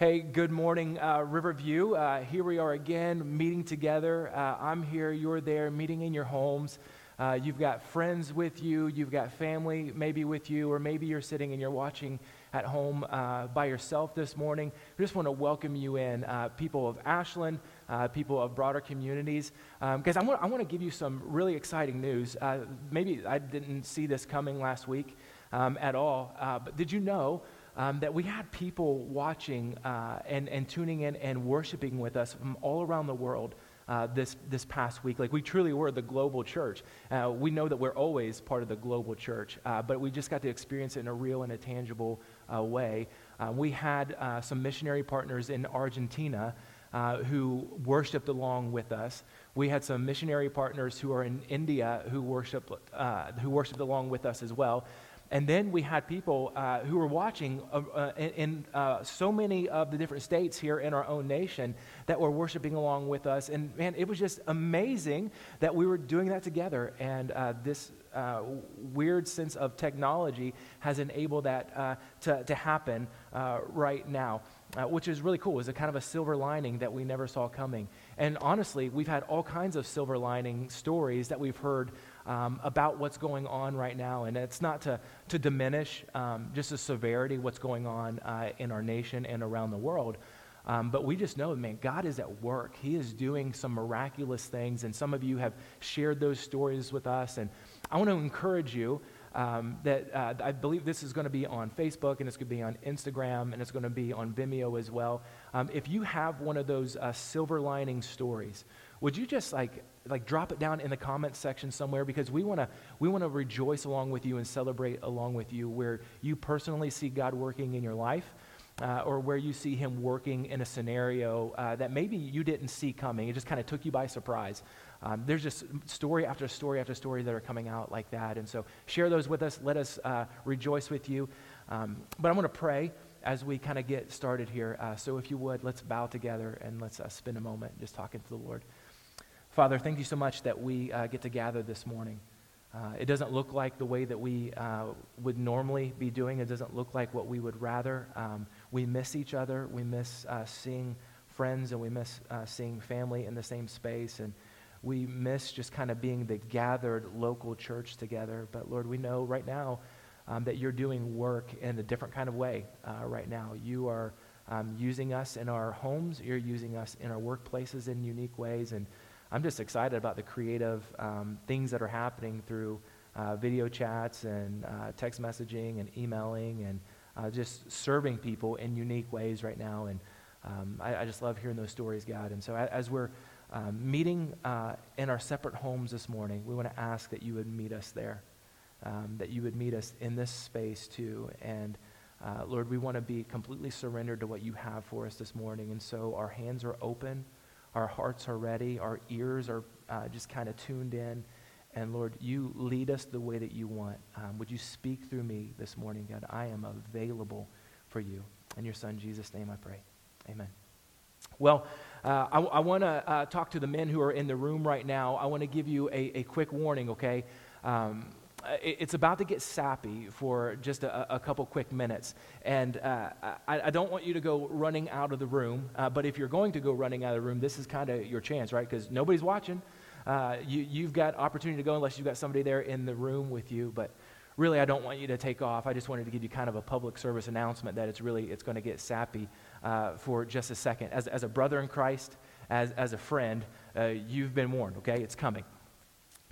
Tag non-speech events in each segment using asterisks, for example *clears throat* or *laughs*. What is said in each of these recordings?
Hey, good morning, uh, Riverview. Uh, here we are again, meeting together. Uh, I'm here, you're there, meeting in your homes. Uh, you've got friends with you, you've got family maybe with you, or maybe you're sitting and you're watching at home uh, by yourself this morning. We just want to welcome you in, uh, people of Ashland, people of broader communities. Because um, I, want, I want to give you some really exciting news. maybe I didn't see this coming last week um, at all, but did you know? Um, that we had people watching uh, and, and tuning in and worshiping with us from all around the world uh, this, this past week. Like, we truly were the global church. Uh, we know that we're always part of the global church, uh, but we just got to experience it in a real and a tangible uh, way. Uh, we had some missionary partners in Argentina. who worshiped along with us. We had some missionary partners who are in India who worshiped, who worshiped along with us as well. And then we had people uh, who were watching uh, uh, in, uh, so many of the different states here in our own nation that were worshiping along with us. And man, it was just amazing that we were doing that together. And uh, this uh, weird sense of technology has enabled that to, to happen right now. which is really cool. It was a kind of a silver lining that we never saw coming. And honestly, we've had all kinds of silver lining stories that we've heard um, about what's going on right now. And it's not to, to diminish um, just the severity what's going on uh, in our nation and around the world. Um, but we just know, man, God is at work. He is doing some miraculous things. And some of you have shared those stories with us. And I want to encourage you um, that uh, I believe this is going to be on Facebook and it's going to be on Instagram and it's going to be on Vimeo as well. Um, if you have one of those uh, silver lining stories, would you just like like drop it down in the comments section somewhere? Because we want to we want to rejoice along with you and celebrate along with you where you personally see God working in your life uh, or where you see him working in a scenario uh, that maybe you didn't see coming. It just kind of took you by surprise. Um, there's just story after story after story that are coming out like that. And so share those with us. Let us uh, rejoice with you. Um, but i'm going to pray as we kind of get started here. Uh, so if you would let's bow together and let's uh, spend a moment just talking to the lord Father, thank you so much that we uh, get to gather this morning. Uh, it doesn't look like the way that we uh, would normally be doing. It doesn't look like what we would rather. Um, we miss each other. We miss uh, seeing friends and we miss uh, seeing family in the same space. And we miss just kind of being the gathered local church together. But Lord, we know right now um, that you're doing work in a different kind of way uh, right now. You are um, using us in our homes. You're using us in our workplaces in unique ways. And I'm just excited about the creative um, things that are happening through uh, video chats and uh, text messaging and emailing and uh, just serving people in unique ways right now. And um, I, I, just love hearing those stories, God. And so as we're um, meeting uh, in our separate homes this morning, we want to ask that you would meet us there, um, that you would meet us in this space too. And uh, Lord, we want to be completely surrendered to what you have for us this morning. And so our hands are open. Our hearts are ready. Our ears are uh, just kind of tuned in. And Lord, you lead us the way that you want. Um, would you speak through me this morning, God? I am available for you. In your son, Jesus' name, I pray. Amen. Well, uh, I, I want to uh, talk to the men who are in the room right now. I want to give you a, a quick warning, okay? Um, it's about to get sappy for just a, a couple quick minutes. And uh, I, I, don't want you to go running out of the room, uh, but if you're going to go running out of the room, this is kind of your chance, right? Because nobody's watching. Uh, you, you've got opportunity to go unless you've got somebody there in the room with you. But really, I don't want you to take off. I just wanted to give you kind of a public service announcement that it's really it's going to get sappy uh, for just a second. As, as a brother in Christ, as, as a friend, uh, you've been warned, okay? It's coming.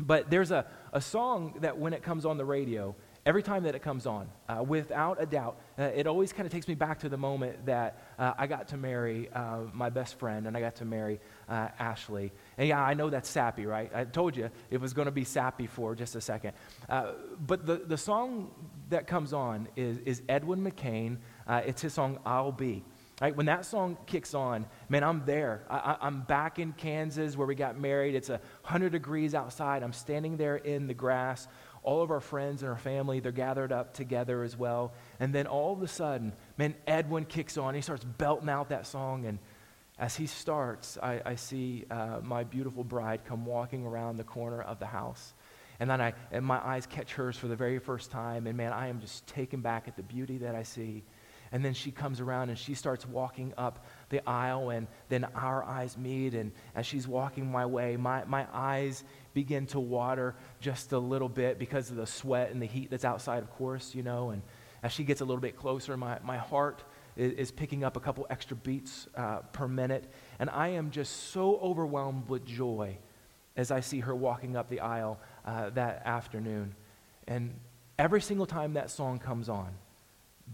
But there's a, a song that when it comes on the radio, every time that it comes on, uh, without a doubt, uh, it always kind of takes me back to the moment that uh, I got to marry uh, my best friend and I got to marry uh, Ashley. And yeah, I know that's sappy, right? I told you it was going to be sappy for just a second. Uh, but the, the song that comes on is, is Edwin McCain. it's his song, I'll Be. Right, when that song kicks on, man, I'm there. I, am back in Kansas where we got married. It's 100 degrees outside. I'm standing there in the grass. All of our friends and our family, they're gathered up together as well. And then all of a sudden, man, Edwin kicks on. He starts belting out that song. And as he starts, I, I see uh, my beautiful bride come walking around the corner of the house. And then I, and my eyes catch hers for the very first time. And man, I am just taken back at the beauty that I see And then she comes around and she starts walking up the aisle, and then our eyes meet. And as she's walking my way, my, my eyes begin to water just a little bit because of the sweat and the heat that's outside, of course, you know. And as she gets a little bit closer, my, my heart is, is picking up a couple extra beats uh, per minute. And I am just so overwhelmed with joy as I see her walking up the aisle uh, that afternoon. And every single time that song comes on,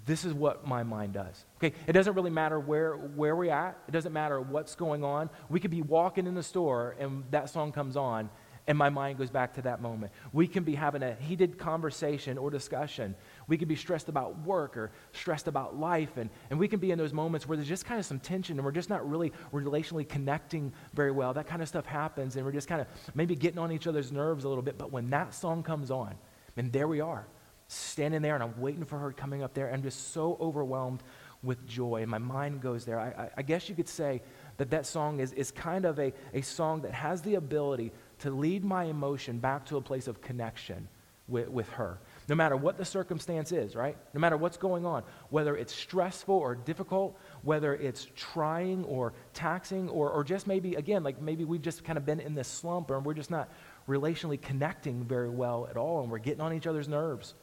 this is what my mind does. Okay, it doesn't really matter where, where we're at, it doesn't matter what's going on. We could be walking in the store and that song comes on, and my mind goes back to that moment. We can be having a heated conversation or discussion. We could be stressed about work or stressed about life, and, and we can be in those moments where there's just kind of some tension and we're just not really relationally connecting very well. That kind of stuff happens, and we're just kind of maybe getting on each other's nerves a little bit. But when that song comes on, and there we are standing there and I'm waiting for her coming up there. I'm just so overwhelmed with joy, and my mind goes there. I, I, I, guess you could say that that song is, is kind of a, a song that has the ability to lead my emotion back to a place of connection with, with her. No matter what the circumstance is, right? No matter what's going on, whether it's stressful or difficult, whether it's trying or taxing, or, or just maybe, again, like maybe we've just kind of been in this slump or we're just not relationally connecting very well at all and we're getting on each other's nerves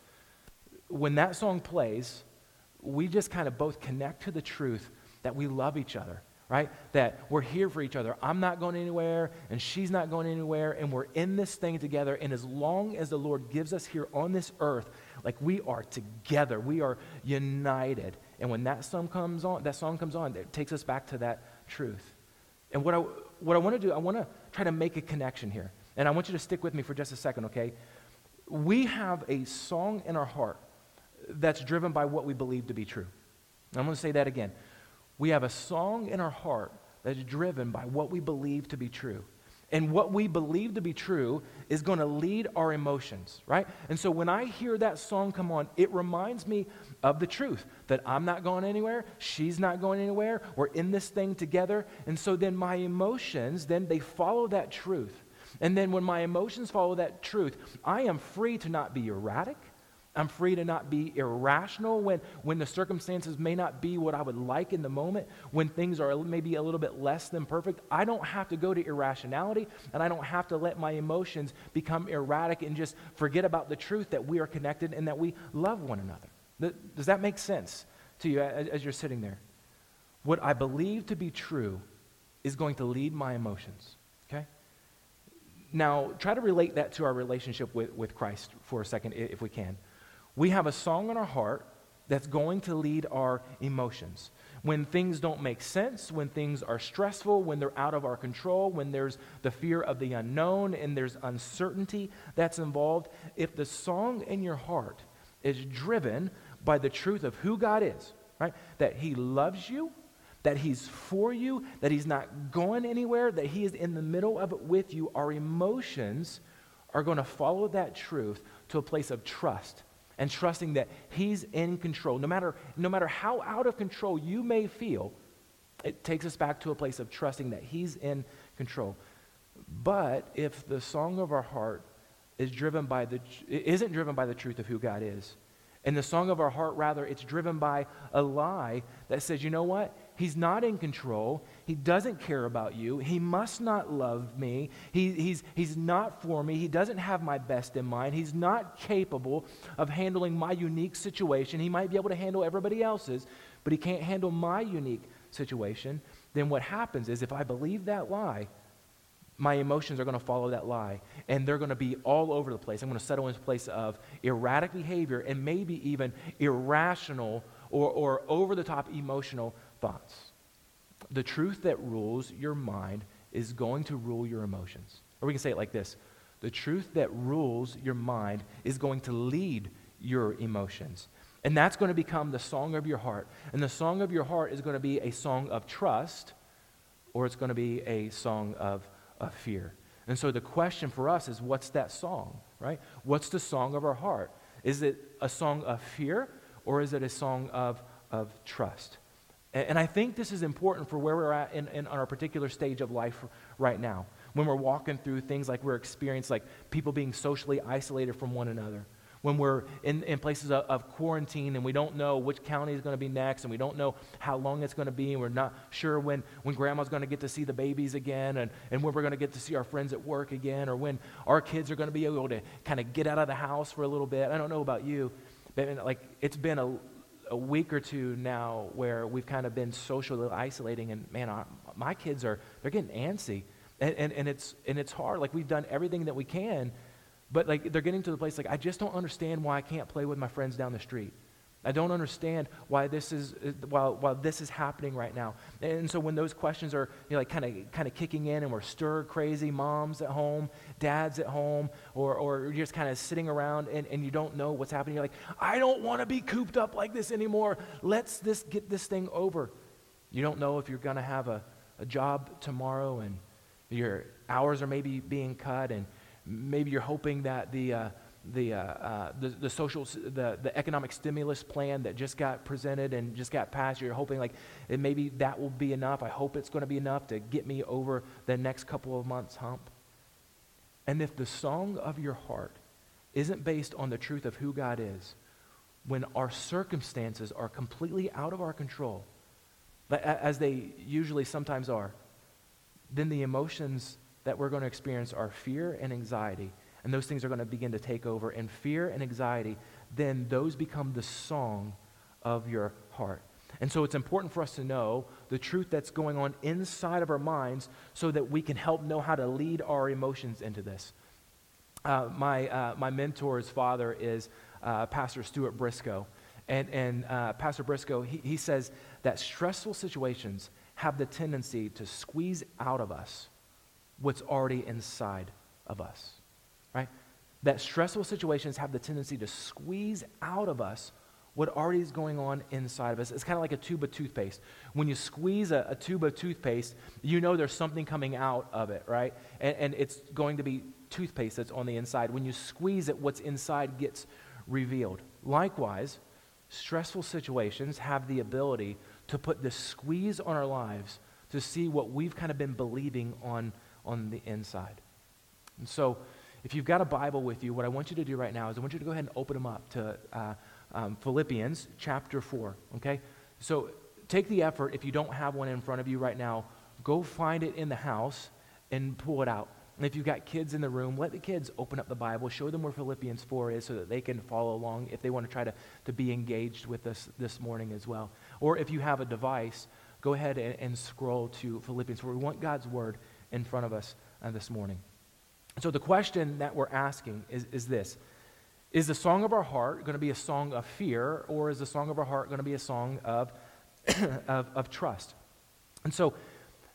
when that song plays, we just kind of both connect to the truth that we love each other, right? That we're here for each other. I'm not going anywhere, and she's not going anywhere, and we're in this thing together. And as long as the Lord gives us here on this earth, like we are together, we are united. And when that song comes on, that song comes on, it takes us back to that truth. And what I, what I want to do, I want to try to make a connection here. And I want you to stick with me for just a second, okay? We have a song in our heart that's driven by what we believe to be true. I'm going to say that again. We have a song in our heart that's driven by what we believe to be true. And what we believe to be true is going to lead our emotions, right? And so when I hear that song come on, it reminds me of the truth that I'm not going anywhere, she's not going anywhere, we're in this thing together. And so then my emotions, then they follow that truth. And then when my emotions follow that truth, I am free to not be erratic. I'm free to not be irrational when, when the circumstances may not be what I would like in the moment, when things are maybe a little bit less than perfect. I don't have to go to irrationality, and I don't have to let my emotions become erratic and just forget about the truth that we are connected and that we love one another. Does that make sense to you as, you're sitting there? What I believe to be true is going to lead my emotions, okay? Now, try to relate that to our relationship with, with Christ for a second, if we can we have a song in our heart that's going to lead our emotions. When things don't make sense, when things are stressful, when they're out of our control, when there's the fear of the unknown and there's uncertainty that's involved, if the song in your heart is driven by the truth of who God is, right? That He loves you, that He's for you, that He's not going anywhere, that He is in the middle of it with you, our emotions are going to follow that truth to a place of trust and trusting that He's in control. No matter, no matter how out of control you may feel, it takes us back to a place of trusting that He's in control. But if the song of our heart is driven by the, isn't driven by the truth of who God is, and the song of our heart, rather, it's driven by a lie that says, you know what? He's not in control. He doesn't care about you. He must not love me. He, he's, he's not for me. He doesn't have my best in mind. He's not capable of handling my unique situation. He might be able to handle everybody else's, but he can't handle my unique situation. Then what happens is if I believe that lie, my emotions are going to follow that lie. And they're going to be all over the place. I'm going to settle into a place of erratic behavior and maybe even irrational or, or over the top emotional thoughts. The truth that rules your mind is going to rule your emotions. Or we can say it like this the truth that rules your mind is going to lead your emotions. And that's going to become the song of your heart. And the song of your heart is going to be a song of trust, or it's going to be a song of, of fear. And so the question for us is what's that song, right? What's the song of our heart? Is it a song of fear, or is it a song of, of trust? And I think this is important for where we're at in, in, our particular stage of life right now. When we're walking through things like we're experiencing, like people being socially isolated from one another, when we're in, in places of, of quarantine and we don't know which county is going to be next and we don't know how long it's going to be and we're not sure when, when grandma's going to get to see the babies again and, and when we're going to get to see our friends at work again or when our kids are going to be able to kind of get out of the house for a little bit. I don't know about you, but like it's been a, a week or two now where we've kind of been socially isolating and man, our, my kids are, they're getting antsy and, and, and, it's, and it's hard. Like we've done everything that we can but like they're getting to the place like I just don't understand why I can't play with my friends down the street. I don't understand why this is while while this is happening right now. And so when those questions are you know, like kind of kind of kicking in and we're stir crazy moms at home, dads at home, or or you're just kind of sitting around and, and you don't know what's happening. You're like, I don't want to be cooped up like this anymore. Let's this get this thing over. You don't know if you're gonna have a, a job tomorrow and your hours are maybe being cut and Maybe you're hoping that the, uh, the, uh, uh, the, the, social, the, the economic stimulus plan that just got presented and just got passed, you're hoping like maybe that will be enough. I hope it's going to be enough to get me over the next couple of months hump. And if the song of your heart isn't based on the truth of who God is, when our circumstances are completely out of our control, as they usually sometimes are, then the emotions that we're going to experience are fear and anxiety. And those things are going to begin to take over. And fear and anxiety, then those become the song of your heart. And so it's important for us to know the truth that's going on inside of our minds so that we can help know how to lead our emotions into this. Uh, my, uh, my mentor's father is uh, Pastor Stuart Briscoe. And, and uh, Pastor Briscoe, he, he says that stressful situations have the tendency to squeeze out of us what's already inside of us? That stressful situations have the tendency to squeeze out of us what already is going on inside of us. It's kind of like a tube of toothpaste. When you squeeze a, a, tube of toothpaste, you know there's something coming out of it, right? And, and it's going to be toothpaste that's on the inside. When you squeeze it, what's inside gets revealed. Likewise, stressful situations have the ability to put the squeeze on our lives to see what we've kind of been believing on on the inside. And so, if you've got a Bible with you, what I want you to do right now is I want you to go ahead and open them up to uh, um, Philippians chapter 4, okay? So, take the effort, if you don't have one in front of you right now, go find it in the house and pull it out. And if you've got kids in the room, let the kids open up the Bible, show them where Philippians 4 is so that they can follow along if they want to try to, to be engaged with us this morning as well. Or if you have a device, go ahead and, and scroll to Philippians 4. We want God's Word in front of us uh, this morning. So, the question that we're asking is, is this Is the song of our heart going to be a song of fear, or is the song of our heart going to be a song of, *coughs* of, of trust? And so,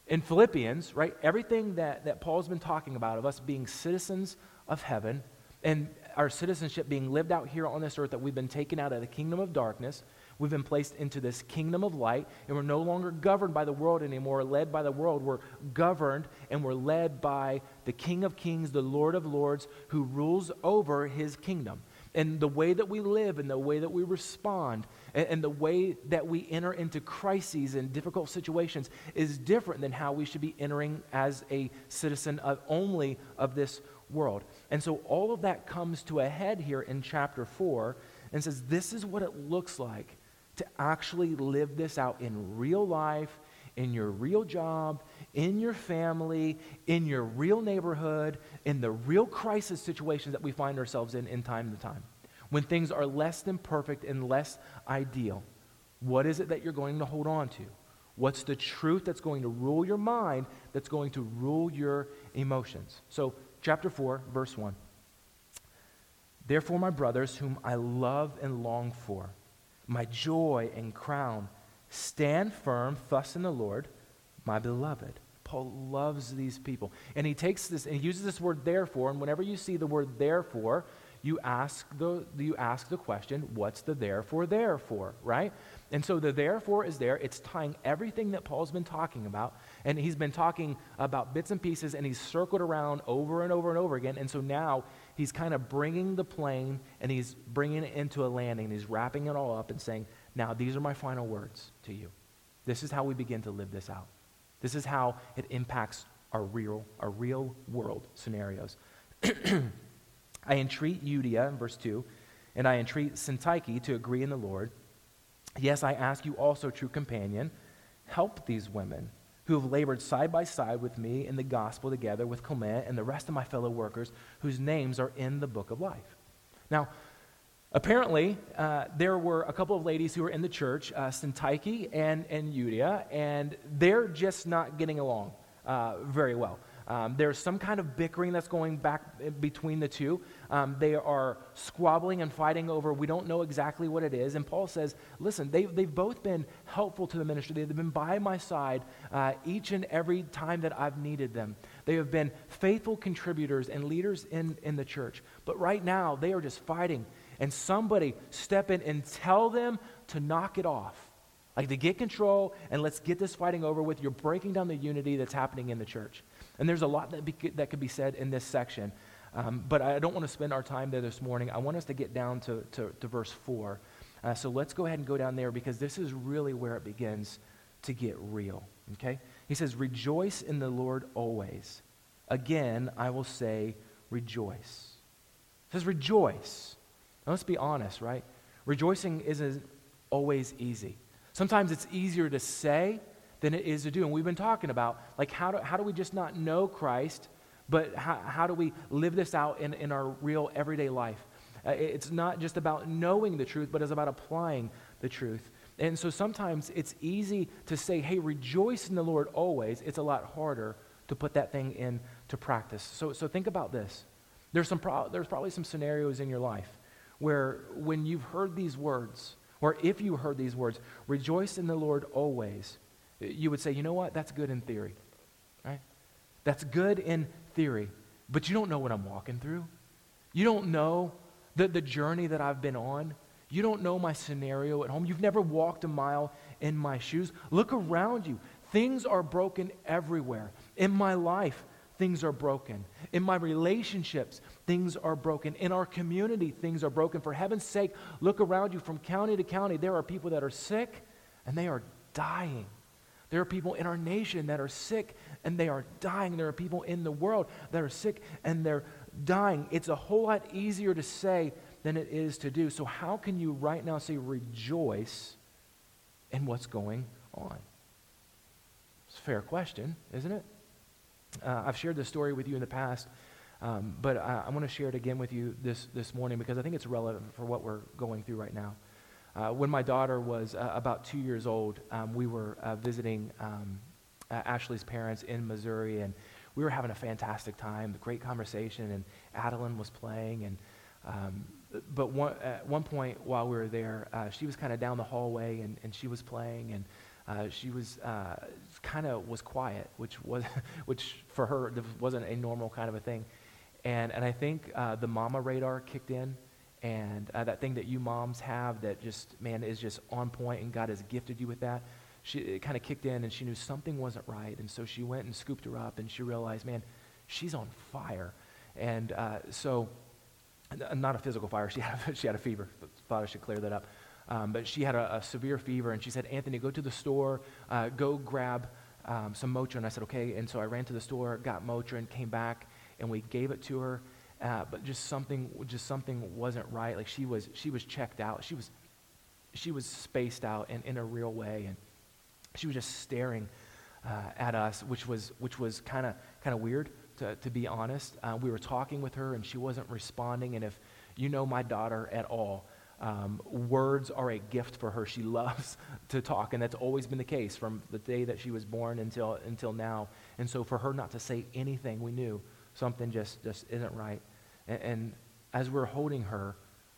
in Philippians, right, everything that, that Paul's been talking about of us being citizens of heaven and our citizenship being lived out here on this earth, that we've been taken out of the kingdom of darkness We've been placed into this kingdom of light, and we're no longer governed by the world anymore, led by the world. We're governed and we're led by the King of Kings, the Lord of Lords, who rules over his kingdom. And the way that we live and the way that we respond and, and the way that we enter into crises and difficult situations is different than how we should be entering as a citizen of only of this world. And so all of that comes to a head here in chapter 4 and says, This is what it looks like to actually live this out in real life, in your real job, in your family, in your real neighborhood, in the real crisis situations that we find ourselves in in time to time. When things are less than perfect and less ideal, what is it that you're going to hold on to? What's the truth that's going to rule your mind, that's going to rule your emotions? So, chapter 4, verse 1. Therefore, my brothers, whom I love and long for, my joy and crown. Stand firm, thus in the Lord, my beloved. Paul loves these people. And he takes this and he uses this word therefore, and whenever you see the word therefore, you ask the, you ask the question, what's the therefore therefore, right? And so the therefore is there. It's tying everything that Paul's been talking about. And he's been talking about bits and pieces, and he's circled around over and over and over again. And so now he's kind of bringing the plane and he's bringing it into a landing. And he's wrapping it all up and saying, Now, these are my final words to you. This is how we begin to live this out. This is how it impacts our real, our real world scenarios. *clears throat* I entreat Euodia, in verse 2, and I entreat Syntyche to agree in the Lord. Yes, I ask you also, true companion, help these women who have labored side by side with me in the gospel together with Clement and the rest of my fellow workers whose names are in the book of life. Now, apparently, uh, there were a couple of ladies who were in the church, uh, Syntyche and, and and they're just not getting along uh, very well. Um, there's some kind of bickering that's going back between the two. Um, they are squabbling and fighting over, we don't know exactly what it is. And Paul says, listen, they've, they've both been helpful to the ministry. They've been by my side uh, each and every time that I've needed them. They have been faithful contributors and leaders in, in the church. But right now, they are just fighting. And somebody step in and tell them to knock it off. Like to get control and let's get this fighting over with. You're breaking down the unity that's happening in the church. And there's a lot that, be, that could be said in this section. Um, but I don't want to spend our time there this morning. I want us to get down to, to, to verse 4. Uh, so let's go ahead and go down there because this is really where it begins to get real. Okay? He says, Rejoice in the Lord always. Again, I will say, rejoice. He says, Rejoice. Now, let's be honest, right? Rejoicing isn't always easy. Sometimes it's easier to say than it is to do. And we've been talking about, like, how do, how do we just not know Christ, but how, how do we live this out in, in our real everyday life? Uh, it's not just about knowing the truth, but it's about applying the truth. And so sometimes it's easy to say, hey, rejoice in the Lord always. It's a lot harder to put that thing into practice. So, so think about this. There's, some pro- there's probably some scenarios in your life where when you've heard these words, or if you heard these words, rejoice in the Lord always, you would say, you know what? That's good in theory, right? That's good in theory, but you don't know what I'm walking through. You don't know the, the journey that I've been on. You don't know my scenario at home. You've never walked a mile in my shoes. Look around you. Things are broken everywhere. In my life, things are broken. In my relationships, things are broken. In our community, things are broken. For heaven's sake, look around you from county to county. There are people that are sick and they are dying. There are people in our nation that are sick and they are dying. There are people in the world that are sick and they're dying. It's a whole lot easier to say than it is to do. So, how can you right now say rejoice in what's going on? It's a fair question, isn't it? Uh, I've shared this story with you in the past, um, but I, I want to share it again with you this, this morning because I think it's relevant for what we're going through right now. Uh, when my daughter was uh, about two years old, um, we were uh, visiting um, Ashley's parents in Missouri, and we were having a fantastic time, great conversation, and Adeline was playing. And um, but one, at one point while we were there, uh, she was kind of down the hallway, and, and she was playing, and uh, she was uh, kind of was quiet, which was *laughs* which for her wasn't a normal kind of a thing. And and I think the mama radar kicked in and uh, that thing that you moms have that just, man, is just on point and God has gifted you with that. She, kind of kicked in and she knew something wasn't right. And so she went and scooped her up and she realized, man, she's on fire. And uh, so, not a physical fire, she had a, *laughs* she had a fever. Thought I should clear that up. Um, but she had a, a, severe fever and she said, Anthony, go to the store, uh, go grab um, some Motrin. I said, okay. And so I ran to the store, got Motrin, came back, and we gave it to her uh, but just something, just something wasn't right. Like she was, she was checked out. She was, she was spaced out in, in a real way, and she was just staring uh, at us, which was, which was kind of, kind of weird, to, to be honest. Uh, we were talking with her, and she wasn't responding. And if you know my daughter at all, um, words are a gift for her. She *laughs* loves to talk, and that's always been the case from the day that she was born until, until now. And so for her not to say anything, we knew something just, just isn't right. And, and as we're holding her,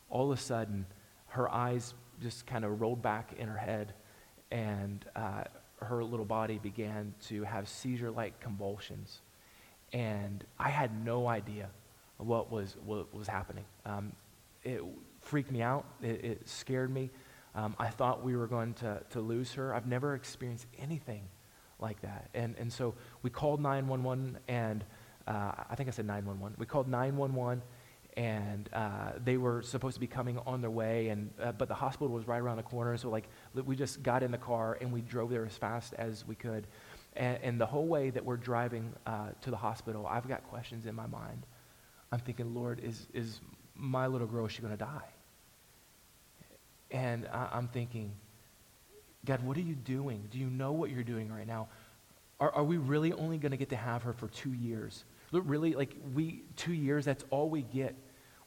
all of a sudden, her eyes just kind of rolled back in her head, and uh, her little body began to have seizure like convulsions. And I had no idea what was, what was happening. Um, it freaked me out, it, it scared me. Um, I thought we were going to, to lose her. I've never experienced anything like that. And, and so we called 911, and uh, I think I said 911. We called 911 and uh, they were supposed to be coming on their way and uh, but the hospital was right around the corner so like we just got in the car and we drove there as fast as we could and, and the whole way that we're driving uh, to the hospital i've got questions in my mind i'm thinking lord is, is my little girl is she going to die And I, I'm thinking, God, what are you doing? Do you know what you're doing right now? Are, are we really only going to get to have her for two years? Really, like we, two years, that's all we get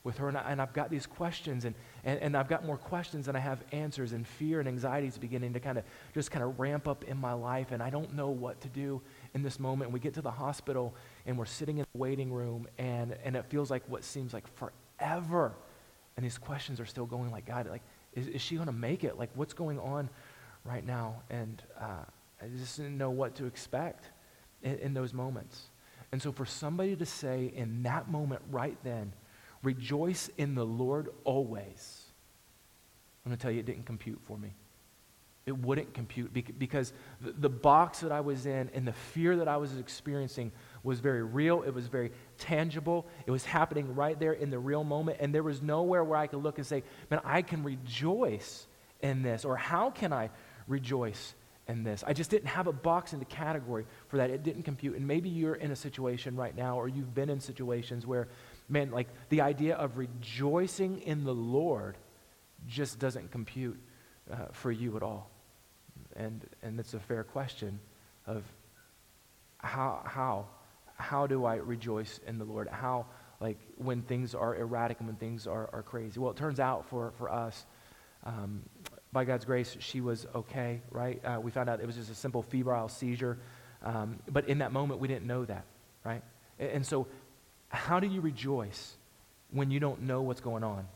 with her. And, I, I've got these questions, and, and, and I've got more questions than I have answers, and fear and anxiety is beginning to kind of just kind of ramp up in my life, and I don't know what to do in this moment. And we get to the hospital, and we're sitting in the waiting room, and, and it feels like what seems like forever. And these questions are still going like, God, like, is, is she going to make it? Like, what's going on right now? And uh, I just didn't know what to expect in, in those moments. And so for somebody to say in that moment right then, rejoice in the Lord always, I'm going to tell you it didn't compute for me. It wouldn't compute because the box that I was in and the fear that I was experiencing was very real. It was very tangible. It was happening right there in the real moment. And there was nowhere where I could look and say, man, I can rejoice in this. Or how can I rejoice in this. I just didn't have a box in the category for that. It didn't compute. And maybe you're in a situation right now, or you've been in situations where, man, like the idea of rejoicing in the Lord just doesn't compute uh, for you at all. And, and it's a fair question of how, how, how do I rejoice in the Lord? How, like, when things are erratic and when things are, are crazy? Well, it turns out for, for us, um, by God's grace, she was okay, right? Uh, we found out it was just a simple febrile seizure. Um, but in that moment, we didn't know that, right? And, and so, how do you rejoice when you don't know what's going on?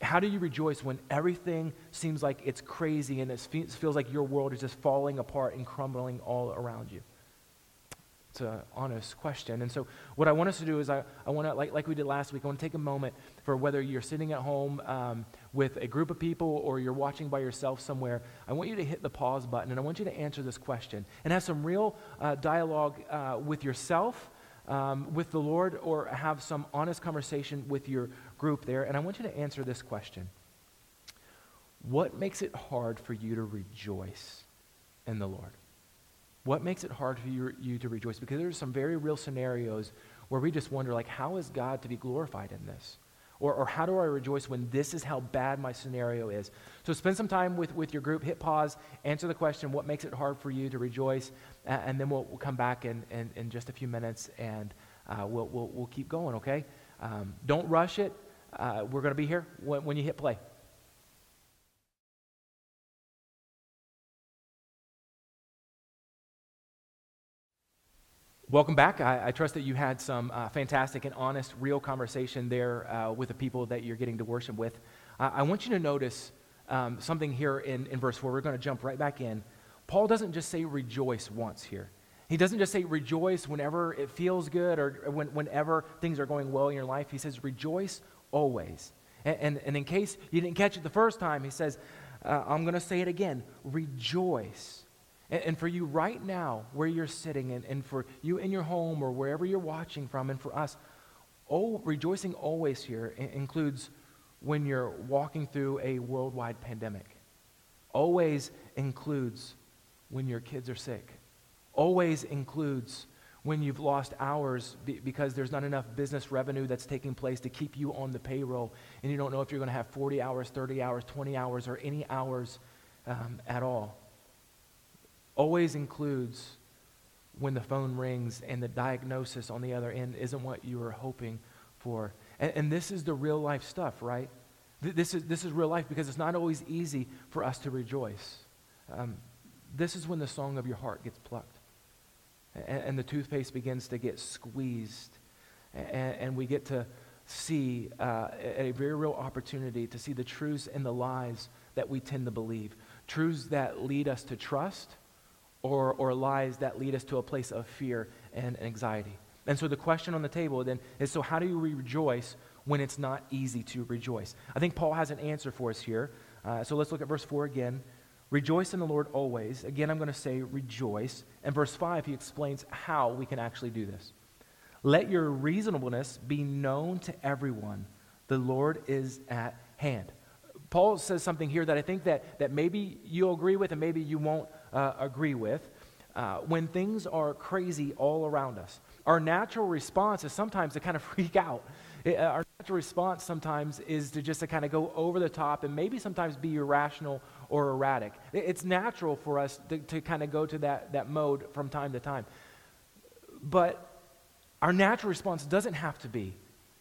How do you rejoice when everything seems like it's crazy and it feels like your world is just falling apart and crumbling all around you? An honest question. And so, what I want us to do is, I, I want to, like, like we did last week, I want to take a moment for whether you're sitting at home um, with a group of people or you're watching by yourself somewhere. I want you to hit the pause button and I want you to answer this question and have some real uh, dialogue uh, with yourself, um, with the Lord, or have some honest conversation with your group there. And I want you to answer this question What makes it hard for you to rejoice in the Lord? What makes it hard for you, you to rejoice? Because there's some very real scenarios where we just wonder, like, how is God to be glorified in this? Or, or how do I rejoice when this is how bad my scenario is? So spend some time with, with your group, hit pause, answer the question, what makes it hard for you to rejoice? Uh, and then we'll, we'll come back in, in, in just a few minutes and uh, we'll, we'll, we'll keep going, okay? Um, don't rush it. Uh, we're going to be here when, when you hit play. Welcome back. I, I, trust that you had some uh, fantastic and honest, real conversation there uh, with the people that you're getting to worship with. Uh, I want you to notice um, something here in, in verse 4. We're going to jump right back in. Paul doesn't just say rejoice once here. He doesn't just say rejoice whenever it feels good or when, whenever things are going well in your life. He says rejoice always. And, and, and in case you didn't catch it the first time, he says, uh, I'm going to say it again rejoice and, and, for you right now, where you're sitting, and, and for you in your home or wherever you're watching from, and for us, oh, rejoicing always here includes when you're walking through a worldwide pandemic. Always includes when your kids are sick. Always includes when you've lost hours because there's not enough business revenue that's taking place to keep you on the payroll, and you don't know if you're going to have 40 hours, 30 hours, 20 hours, or any hours um, at all always includes when the phone rings and the diagnosis on the other end isn't what you were hoping for. And, and this is the real life stuff, right? Th- this is, this is real life because it's not always easy for us to rejoice. Um, this is when the song of your heart gets plucked and, and the toothpaste begins to get squeezed. And, and we get to see uh, a very real opportunity to see the truths and the lies that we tend to believe. Truths that lead us to trust or, or lies that lead us to a place of fear and anxiety. And so the question on the table then is so, how do we rejoice when it's not easy to rejoice? I think Paul has an answer for us here. Uh, so let's look at verse 4 again. Rejoice in the Lord always. Again, I'm going to say rejoice. And verse 5, he explains how we can actually do this. Let your reasonableness be known to everyone. The Lord is at hand. Paul says something here that I think that, that maybe you'll agree with and maybe you won't uh, agree with. Uh, when things are crazy all around us, our natural response is sometimes to kind of *laughs* freak out. It, uh, our natural response sometimes is to just to kind of go over the top and maybe sometimes be irrational or erratic. It's natural for us to, to kind of go to that, that mode from time to time. But our natural response doesn't have to be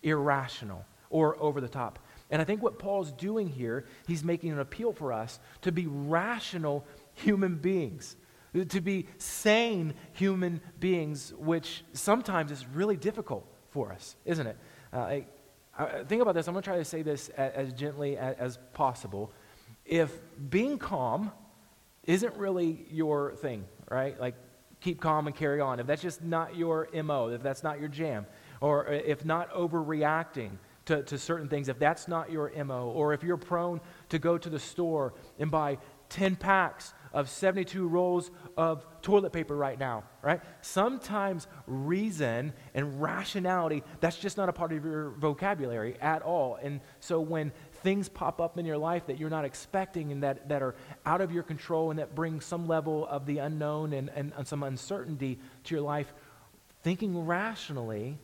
irrational or over the top. And I think what Paul's doing here, he's making an appeal for us to be rational human beings, to be sane human beings, which sometimes is really difficult for us, isn't it? Uh, I, I, think about this. I'm going to try to say this as, as gently as, as possible. If being calm isn't really your thing, right? Like, keep calm and carry on. If that's just not your MO, if that's not your jam, or if not overreacting to, to certain things, if that's not your MO, or if you're prone to go to the store and buy 10 packs of 72 rolls of toilet paper right now, right? Sometimes reason and rationality, that's just not a part of your vocabulary at all. And so when things pop up in your life that you're not expecting and that, that are out of your control and that bring some level of the unknown and, and, and some uncertainty to your life, thinking rationally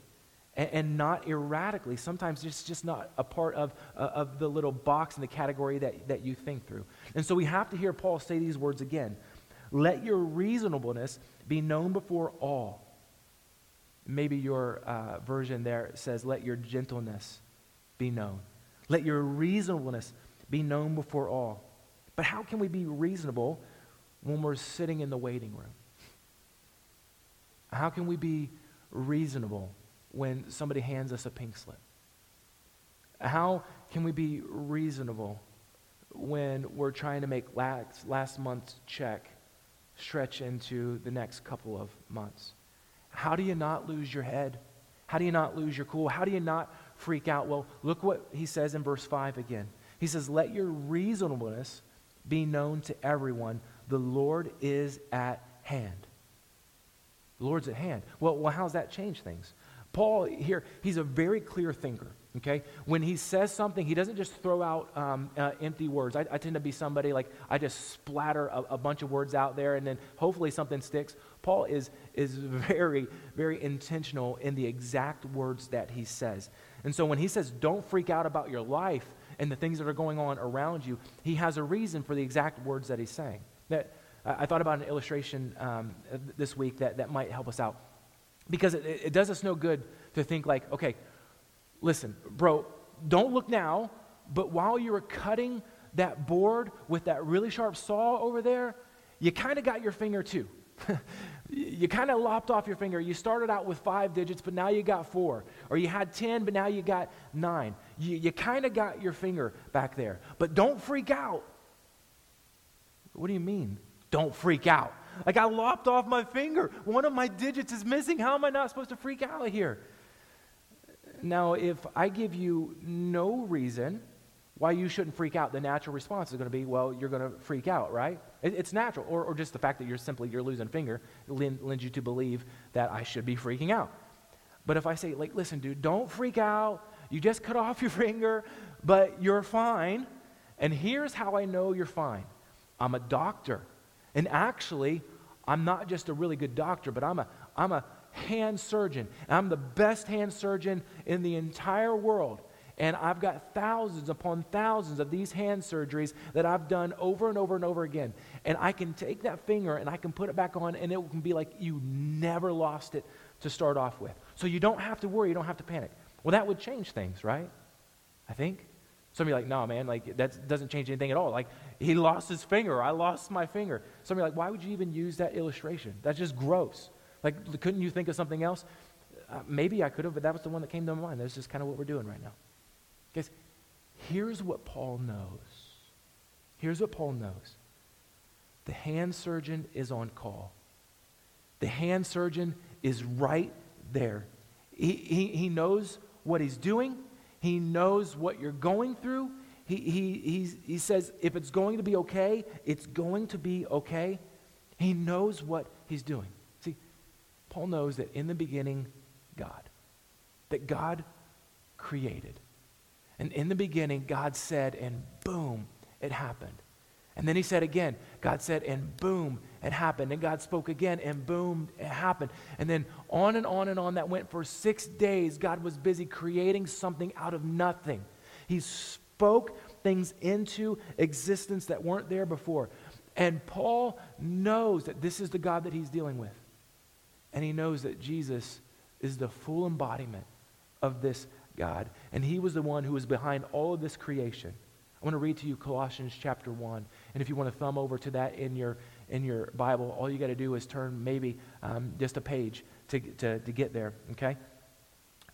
and, and not erratically. Sometimes it's just not a part of, uh, of the little box in the category that, that you think through. And so we have to hear Paul say these words again Let your reasonableness be known before all. Maybe your uh, version there says, Let your gentleness be known. Let your reasonableness be known before all. But how can we be reasonable when we're sitting in the waiting room? How can we be reasonable when somebody hands us a pink slip? How can we be reasonable when we're trying to make last, last month's check stretch into the next couple of months? How do you not lose your head? How do you not lose your cool? How do you not freak out? Well, look what he says in verse 5 again. He says, Let your reasonableness be known to everyone. The Lord is at hand. The Lord's at hand. Well, well how's that change things? Paul here, he's a very clear thinker. Okay? When he says something, he doesn't just throw out um, uh, empty words. I, I, tend to be somebody like I just splatter a, a, bunch of words out there and then hopefully something sticks. Paul is, is *laughs* very, very intentional in the exact words that he says. And so when he says, don't freak out about your life and the things that are going on around you, he has a reason for the exact words that he's saying. That, I thought about an illustration um, this week that, that might help us out. Because it, it does us no good to think like, okay, listen, bro, don't look now, but while you were cutting that board with that really sharp saw over there, you kind of got your finger too. *laughs* you kind of lopped off your finger. You started out with five digits, but now you got four. Or you had 10, but now you got nine. You, you kind of got your finger back there. But don't freak out. What do you mean? Don't freak out. Like I lopped off my finger. One of my digits is missing. How am I not supposed to freak out here? Now, if I give you no reason why you shouldn't freak out, the natural response is going to be, well, you're going to freak out, right? It, it's natural. Or, or just the fact that you're simply, you're losing finger lends you to believe that I should be freaking out. But if I say, like, listen, dude, don't freak out. You just cut off your *laughs* finger, but you're fine. And here's how I know you're fine. I'm a doctor. And actually, I'm not just a really good doctor, but I'm a, I'm a hand surgeon. I'm the best hand surgeon in the entire world. And I've got thousands upon thousands of these hand surgeries that I've done over and over and over again. And I can take that finger and I can put it back on, and it can be like you never lost it to start off with. So you don't have to worry, you don't have to panic. Well, that would change things, right? I think. Some of you like, no, man, like that doesn't change anything at all. Like he lost his finger, I lost my finger. Some of you like, why would you even use that illustration? That's just gross. Like, couldn't you think of something else? Uh, maybe I could have, but that was the one that came to my mind. That's just kind of what we're doing right now. Guys, here's what Paul knows. Here's what Paul knows. The hand surgeon is on call. The hand surgeon is right there. He, he, he knows what he's doing. He knows what you're going through. He, he, he says, if it's going to be okay, it's going to be okay. He knows what he's doing. Paul knows that in the beginning, God, that God created. And in the beginning, God said, and boom, it happened. And then he said again, God said, and boom, it happened. And God spoke again, and boom, it happened. And then on and on and on that went for six days. God was busy creating something out of nothing. He spoke things into existence that weren't there before. And Paul knows that this is the God that he's dealing with. And he knows that Jesus is the full embodiment of this God. And he was the one who was behind all of this creation. I want to read to you Colossians chapter 1. And if you want to thumb over to that in your, in your Bible, all you got to do is turn maybe um, just a page to, to, to get there, okay?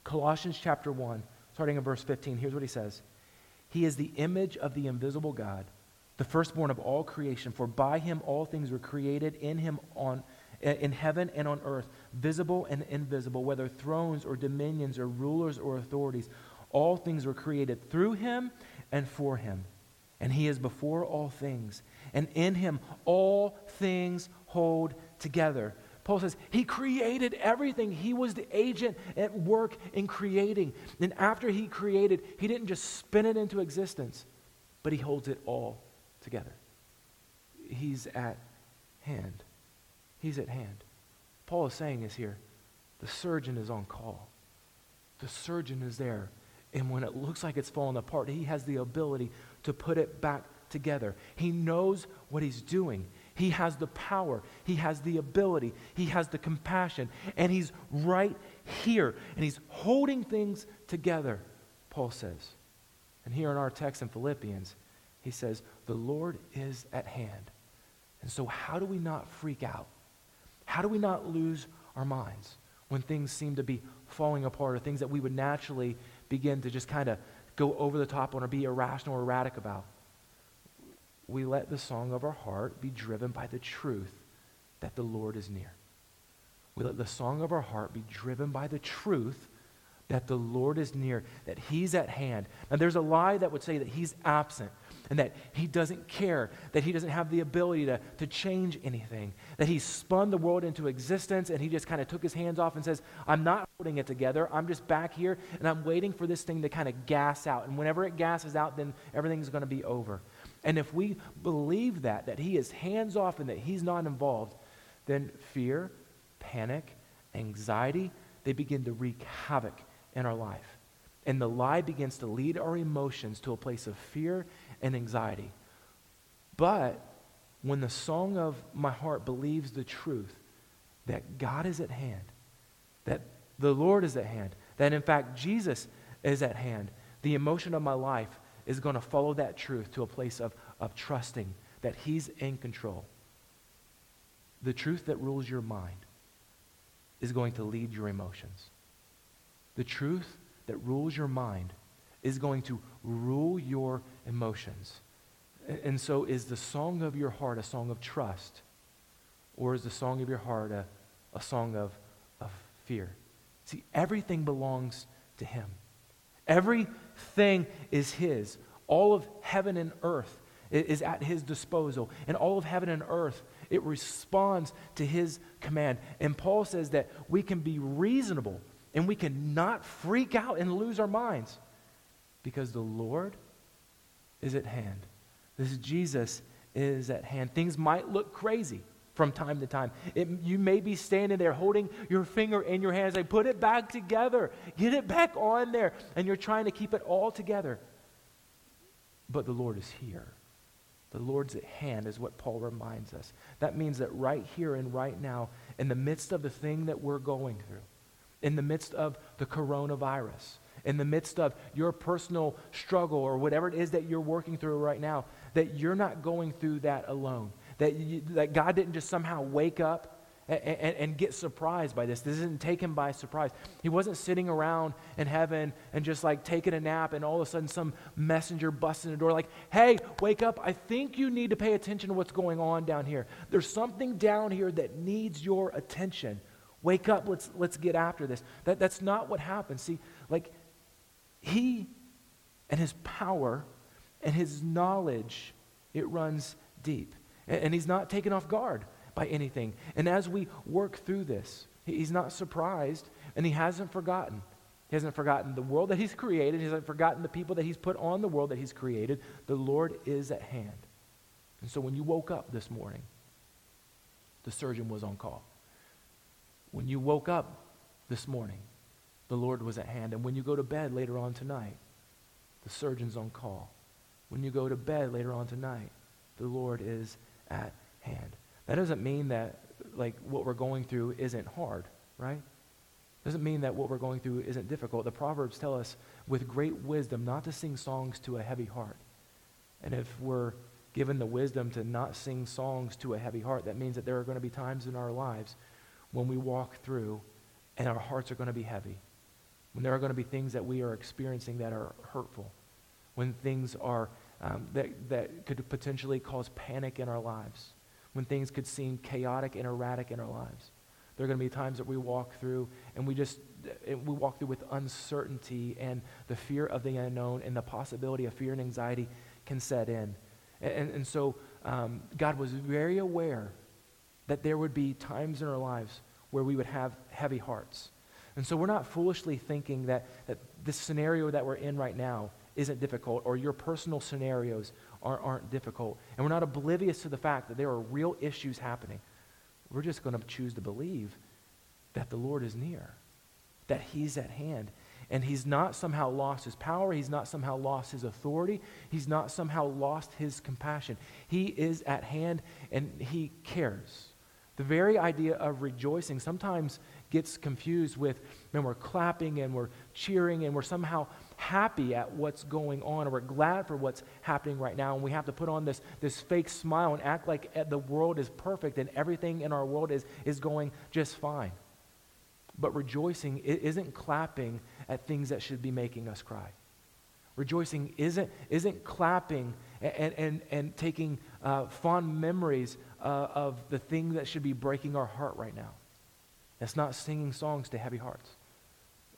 Colossians chapter 1, starting in verse 15. Here's what he says He is the image of the invisible God, the firstborn of all creation. For by him all things were created, in him on Eh, in heaven and on earth, visible and invisible, whether thrones or dominions or rulers or authorities. All things were created through him and for him. And he is before all things. And in him all things hold together. Paul says he created everything. He was the agent at work in creating. And after he created, he didn't just spin it into existence, but he holds it all together. He's at hand. He's at hand. Paul is saying is here the surgeon is on call. The surgeon is there and when it looks like it's falling apart, he has the ability to put it back together. He knows what he's doing. He has the power. He has the ability. He has the compassion. And he's right here. And he's holding things together, Paul says. And here in our text in Philippians, he says, The Lord is at hand. And so, how do we not freak out? How do we not lose our minds when things seem to be falling apart or things that we would naturally begin to just kind of go over the top on or be irrational or erratic about. We let the song of our heart be driven by the truth that the Lord is near. We let the song of our heart be driven by the truth that the Lord is near, that He's at hand. Now, there's a lie that would say that He's absent and that He doesn't care, that He doesn't have the ability to, to change anything, that He spun the world into existence and He just kind of took His hands off and says, I'm not holding it together. I'm just back here and I'm waiting for this thing to kind of gas out. And whenever it gasses out, then everything's going to be over. And if we believe that, that He is hands off and that He's not involved, then fear, panic, anxiety, they begin to wreak havoc in our life. And the lie begins to lead our emotions to a place of fear and anxiety. But when the song of my heart believes the truth that God is at hand, that the Lord is at hand, that in fact Jesus is at hand, the emotion of my life is going to follow that truth to a place of, of trusting that He's in control. The truth that rules your mind is going to lead your emotions. The truth that rules your mind is going to rule your emotions. And so, is the song of your heart a song of trust? Or is the song of your heart a, a song of, of fear? See, everything belongs to Him. Everything is His. All of heaven and earth is at His disposal. And all of heaven and earth, it responds to His command. And Paul says that we can be reasonable and we can not freak out and lose our minds because the Lord is at hand. This Jesus is at hand. Things might look crazy from time to time. It, you may be standing there holding your finger in your hands, like, put it back together, get it back on there, and you're trying to keep it all together. But the Lord is here. The Lord's at hand is what Paul reminds us. That means that right here and right now, in the midst of the thing that we're going through, in the midst of the coronavirus, in the midst of your personal struggle or whatever it is that you're working through right now, that you're not going through that alone. That, you, that God didn't just somehow wake up and, and, and, get surprised by this. This didn't take him by surprise. He wasn't sitting around in heaven and just like taking a nap, and all of a sudden some messenger busts in the door, like, hey, wake up. I think you need to pay attention to what's going on down here. There's something down here that needs your attention. Wake up, let's, let's get after this. That, that's not what happens. See, like, he and his power and his knowledge, it runs deep. And, he's not taken off guard by anything. And as we work through this, he's not surprised and he hasn't forgotten. He hasn't forgotten the world that he's created. He hasn't forgotten the people that he's put on the world that he's created. The Lord is at hand. And so when you woke up this morning, the surgeon was on call. When you woke up this morning, the Lord was at hand. And when you go to bed later on tonight, the surgeon's on call. When you go to bed later on tonight, the Lord is at hand. That doesn't mean that like what we're going through isn't hard, right? Doesn't mean that what we're going through isn't difficult. The Proverbs tell us with great wisdom not to sing songs to a heavy heart. And if we're given the wisdom to not sing songs to a heavy heart, that means that there are going to be times in our lives when we walk through and our hearts are going to be heavy. When there are going to be things that we are experiencing that are hurtful. When things are um, that, that could potentially cause panic in our lives. When things could seem chaotic and erratic in our lives. There are going to be times that we walk through and we just we walk through with uncertainty and the fear of the unknown and the possibility of fear and anxiety can set in. And, and so um, God was very aware that there would be times in our lives where we would have heavy hearts. And so we're not foolishly thinking that, that this scenario that we're in right now isn't difficult or your personal scenarios aren't, aren't difficult. And we're not oblivious to the fact that there are real issues happening. We're just going to choose to believe that the Lord is near, that He's at hand. And He's not somehow lost His power. He's not somehow lost His authority. He's not somehow lost His compassion. He is at hand and He cares. The very idea of rejoicing sometimes gets confused with, when we're clapping and we're cheering and we're somehow happy at what's going on or we're glad for what's happening right now and we have to put on this, this fake smile and act like the world is perfect and everything in our world is, is going just fine. But rejoicing isn't clapping at things that should be making us cry. Rejoicing isn't, isn't clapping and, and, and taking uh, fond memories uh, of the thing that should be breaking our heart right now. That's not singing songs to heavy hearts.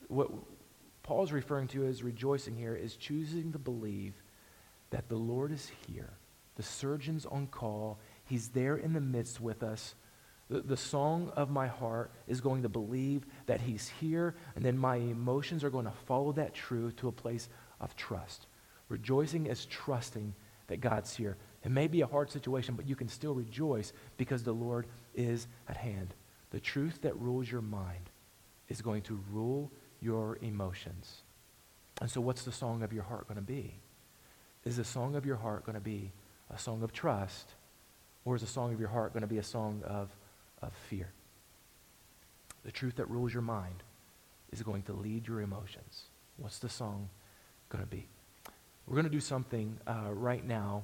What Paul's referring to as rejoicing here is choosing to believe that the Lord is here. The surgeon's on call. He's there in the midst with us. The, the song of my heart is going to believe that he's here, and then my emotions are going to follow that truth to a place of trust. Rejoicing is trusting that God's here. It may be a hard situation, but you can still rejoice because the Lord is at hand. The truth that rules your mind is going to rule your emotions. And so, what's the song of your heart going to be? Is the song of your heart going to be a song of trust, or is the song of your heart going to be a song of, of fear? The truth that rules your mind is going to lead your emotions. What's the song going to be? We're going to do something uh, right now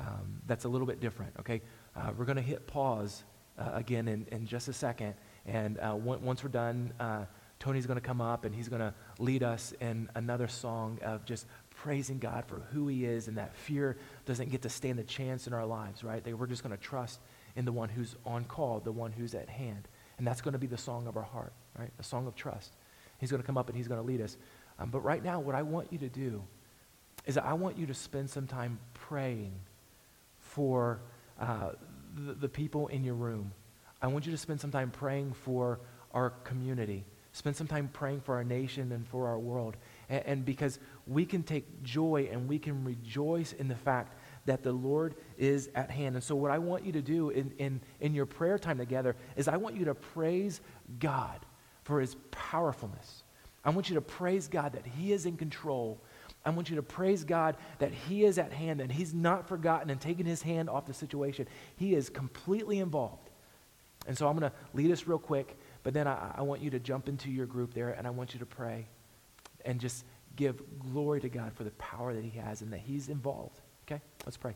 um, that's a little bit different, okay? Uh, we're going to hit pause uh, again in, in just a second. And uh, once we're done, uh, Tony's going to come up and he's going to lead us in another song of just praising God for who he is and that fear doesn't get to stand a chance in our lives, right? That we're just going to trust in the one who's on call, the one who's at hand. And that's going to be the song of our heart, right? A song of trust. He's going to come up and he's going to lead us. Um, but right now, what I want you to do is I want you to spend some time praying for uh, the, the people in your room. I want you to spend some time praying for our community. Spend some time praying for our nation and for our world. And, and, because we can take joy and we can rejoice in the fact that the Lord is at hand. And so, what I want you to do in, in, in your prayer time together is I want you to praise God for his powerfulness. I want you to praise God that he is in control. I want you to praise God that he is at hand and he's not forgotten and taken his hand off the situation. He is completely involved. And so, I'm going to lead us real quick. But then I, I want you to jump into your group there and I want you to pray and just give glory to God for the power that He has and that He's involved. Okay? Let's pray.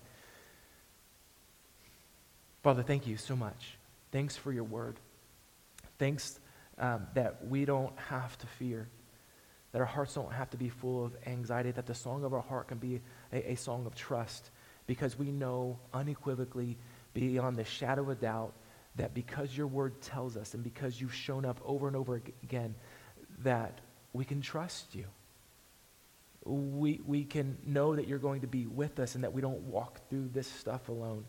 Father, thank you so much. Thanks for your word. Thanks um, that we don't have to fear, that our hearts don't have to be full of anxiety, that the song of our heart can be a, a song of trust because we know unequivocally, beyond the shadow of doubt, that because your word tells us and because you've shown up over and over again, that we can trust you. We, we can know that you're going to be with us and that we don't walk through this stuff alone.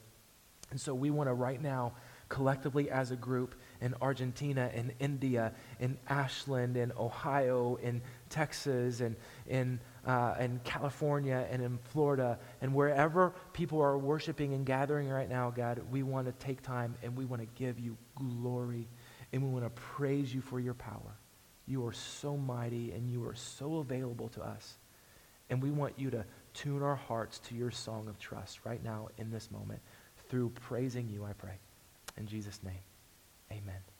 And so we want to right now, collectively as a group in Argentina, in India, in Ashland, in Ohio, in Texas, and in uh, in California and in Florida and wherever people are worshiping and gathering right now, God, we want to take time and we want to give you glory and we want to praise you for your power. You are so mighty and you are so available to us. And we want you to tune our hearts to your song of trust right now in this moment through praising you, I pray. In Jesus' name, amen.